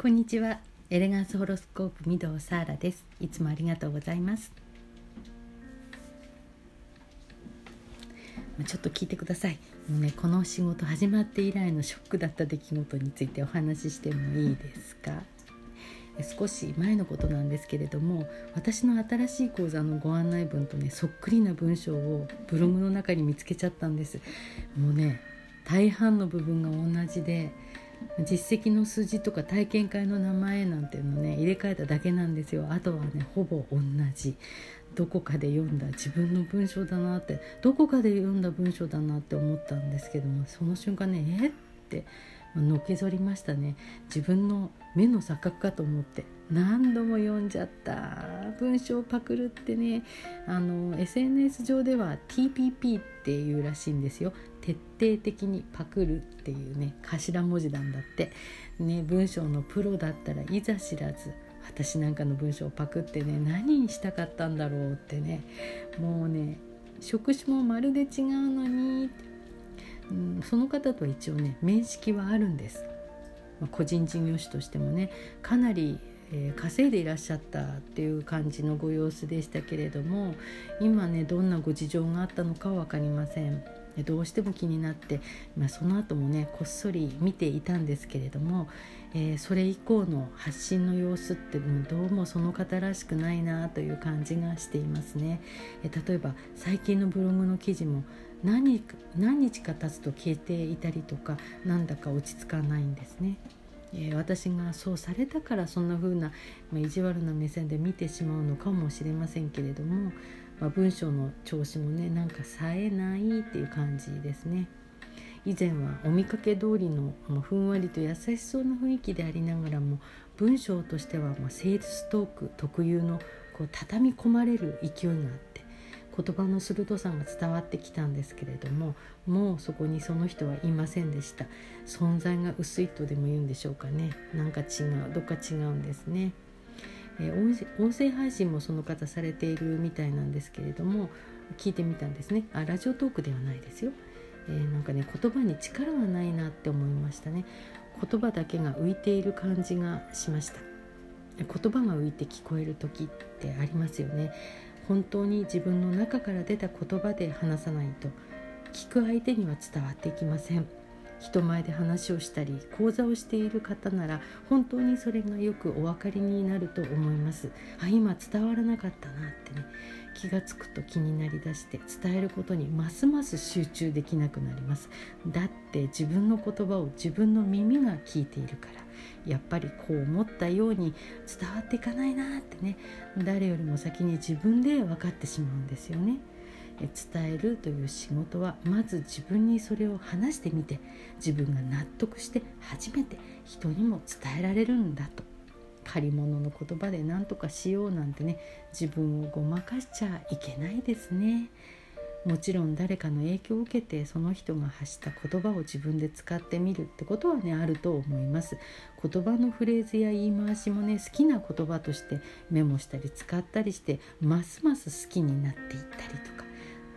こんにちは。エレガンスホロスコープ御堂サーラです。いつもありがとうございます。ちょっと聞いてください。もうねこの仕事始まって以来のショックだった出来事についてお話ししてもいいですか？少し前のことなんですけれども私の新しい講座のご案内文とねそっくりな文章をブログの中に見つけちゃったんです。もうね大半の部分が同じで実績の数字とか体験会の名前なんていうのね入れ替えただけなんですよ。あとはねほぼ同じ。どこかで読んだ自分の文章だなってどこかで読んだ文章だなって思ったんですけどもその瞬間ねえってのけぞりましたね。自分の目の錯覚かと思って何度も読んじゃった。文章パクるってねあの SNS 上では TPP っていうらしいんですよ。徹底的にパクるっていうね頭文字なんだって。ね文章のプロだったらいざ知らず私なんかの文章をパクってね何にしたかったんだろうってね。もうね職種もまるで違うのに、うん、その方とは一応ね面識はあるんです、まあ、個人事業主としてもねかなりえー、稼いでいらっしゃったっていう感じのご様子でしたけれども今ねどんなご事情があったのか分かりません。どうしても気になって、まあ、その後もねこっそり見ていたんですけれども、えー、それ以降の発信の様子ってもうどうもその方らしくないなという感じがしていますね。えー、例えば最近のブログの記事も何何日か経つと消えていたりとかなんだか落ち着かないんですね。えー、私がそうされたからそんな風な、まあ、意地悪な目線で見てしまうのかもしれませんけれどもまあ、文章の調子もねなんか冴えないっていう感じですね。以前はお見かけ通りの、ま、ふんわりと優しそうな雰囲気でありながらも文章としては、ま、セールストーク特有のこう畳み込まれる勢いがあって言葉の鋭さが伝わってきたんですけれどももうそこにその人はいませんでした。存在が薄いとでも言うんでしょうかね。なんか違うどっか違うんですね。え、音声配信もその方されているみたいなんですけれども聞いてみたんですね。あラジオトークではないですよ、えー、なんかね言葉に力はないなって思いましたね。言葉だけが浮いている感じがしました。言葉が浮いて聞こえる時ってありますよね。本当に自分の中から出た言葉で話さないと聞く相手には伝わっていきません。人前で話をしたり講座をしている方なら本当にそれがよくお分かりになると思いますあ今伝わらなかったなってね気が付くと気になりだして伝えることにますます集中できなくなりますだって自分の言葉を自分の耳が聞いているからやっぱりこう思ったように伝わっていかないなってね誰よりも先に自分で分かってしまうんですよね。伝えるという仕事はまず自分にそれを話してみて自分が納得して初めて人にも伝えられるんだと。借り物の言葉で何とかしようなんてね自分をごまかしちゃいけないですね。もちろん誰かの影響を受けてその人が発した言葉を自分で使ってみるってことはねあると思います。言葉のフレーズや言い回しもね好きな言葉としてメモしたり使ったりしてますます好きになっていったりとか。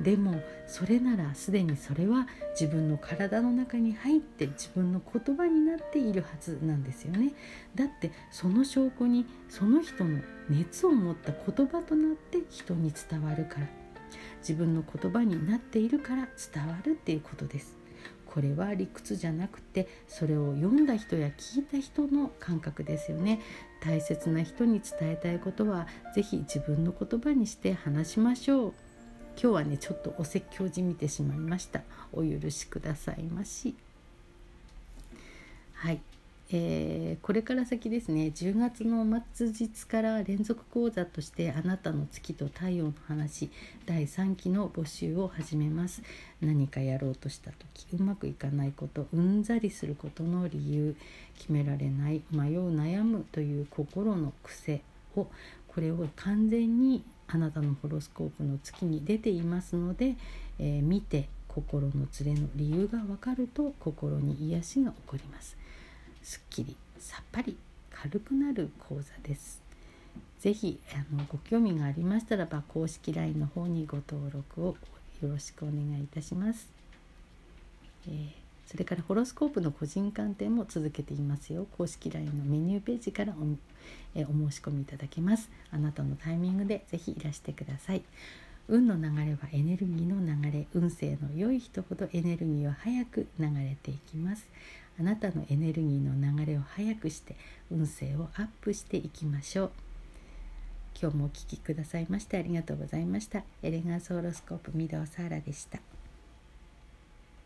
でもそれならすでにそれは自分の体の中に入って自分の言葉になっているはずなんですよね。だってその証拠にその人の熱を持った言葉となって人に伝わるから。自分の言葉になっているから伝わるっていうことです。これは理屈じゃなくてそれを読んだ人や聞いた人の感覚ですよね。大切な人に伝えたいことは是非自分の言葉にして話しましょう。今日はねちょっとお説教じみてしまいました。お許しくださいまし。はい、えー、これから先ですね10月の末日から連続講座としてあなたの月と太陽の話第3期の募集を始めます。何かやろうとした時うまくいかないことうんざりすることの理由決められない迷う悩むという心の癖をこれを完全にあなたのホロスコープの月に出ていますので、えー、見て心のズレの理由が分かると心に癒しが起こります。すっきりさっぱり軽くなる講座です。是非あのご興味がありましたらば公式 LINE の方にご登録をよろしくお願いいたします、えー、それからホロスコープの個人鑑定も続けていますよ。公式 LINE のメニューページからおえお申し込みいただけます。あなたのタイミングでぜひいらしてください。運の流れはエネルギーの流れ。運勢の良い人ほどエネルギーは早く流れていきます。あなたのエネルギーの流れを早くして運勢をアップしていきましょう。今日もお聴きくださいましてありがとうございました。エレガンスホロスコープ御堂サーラでした。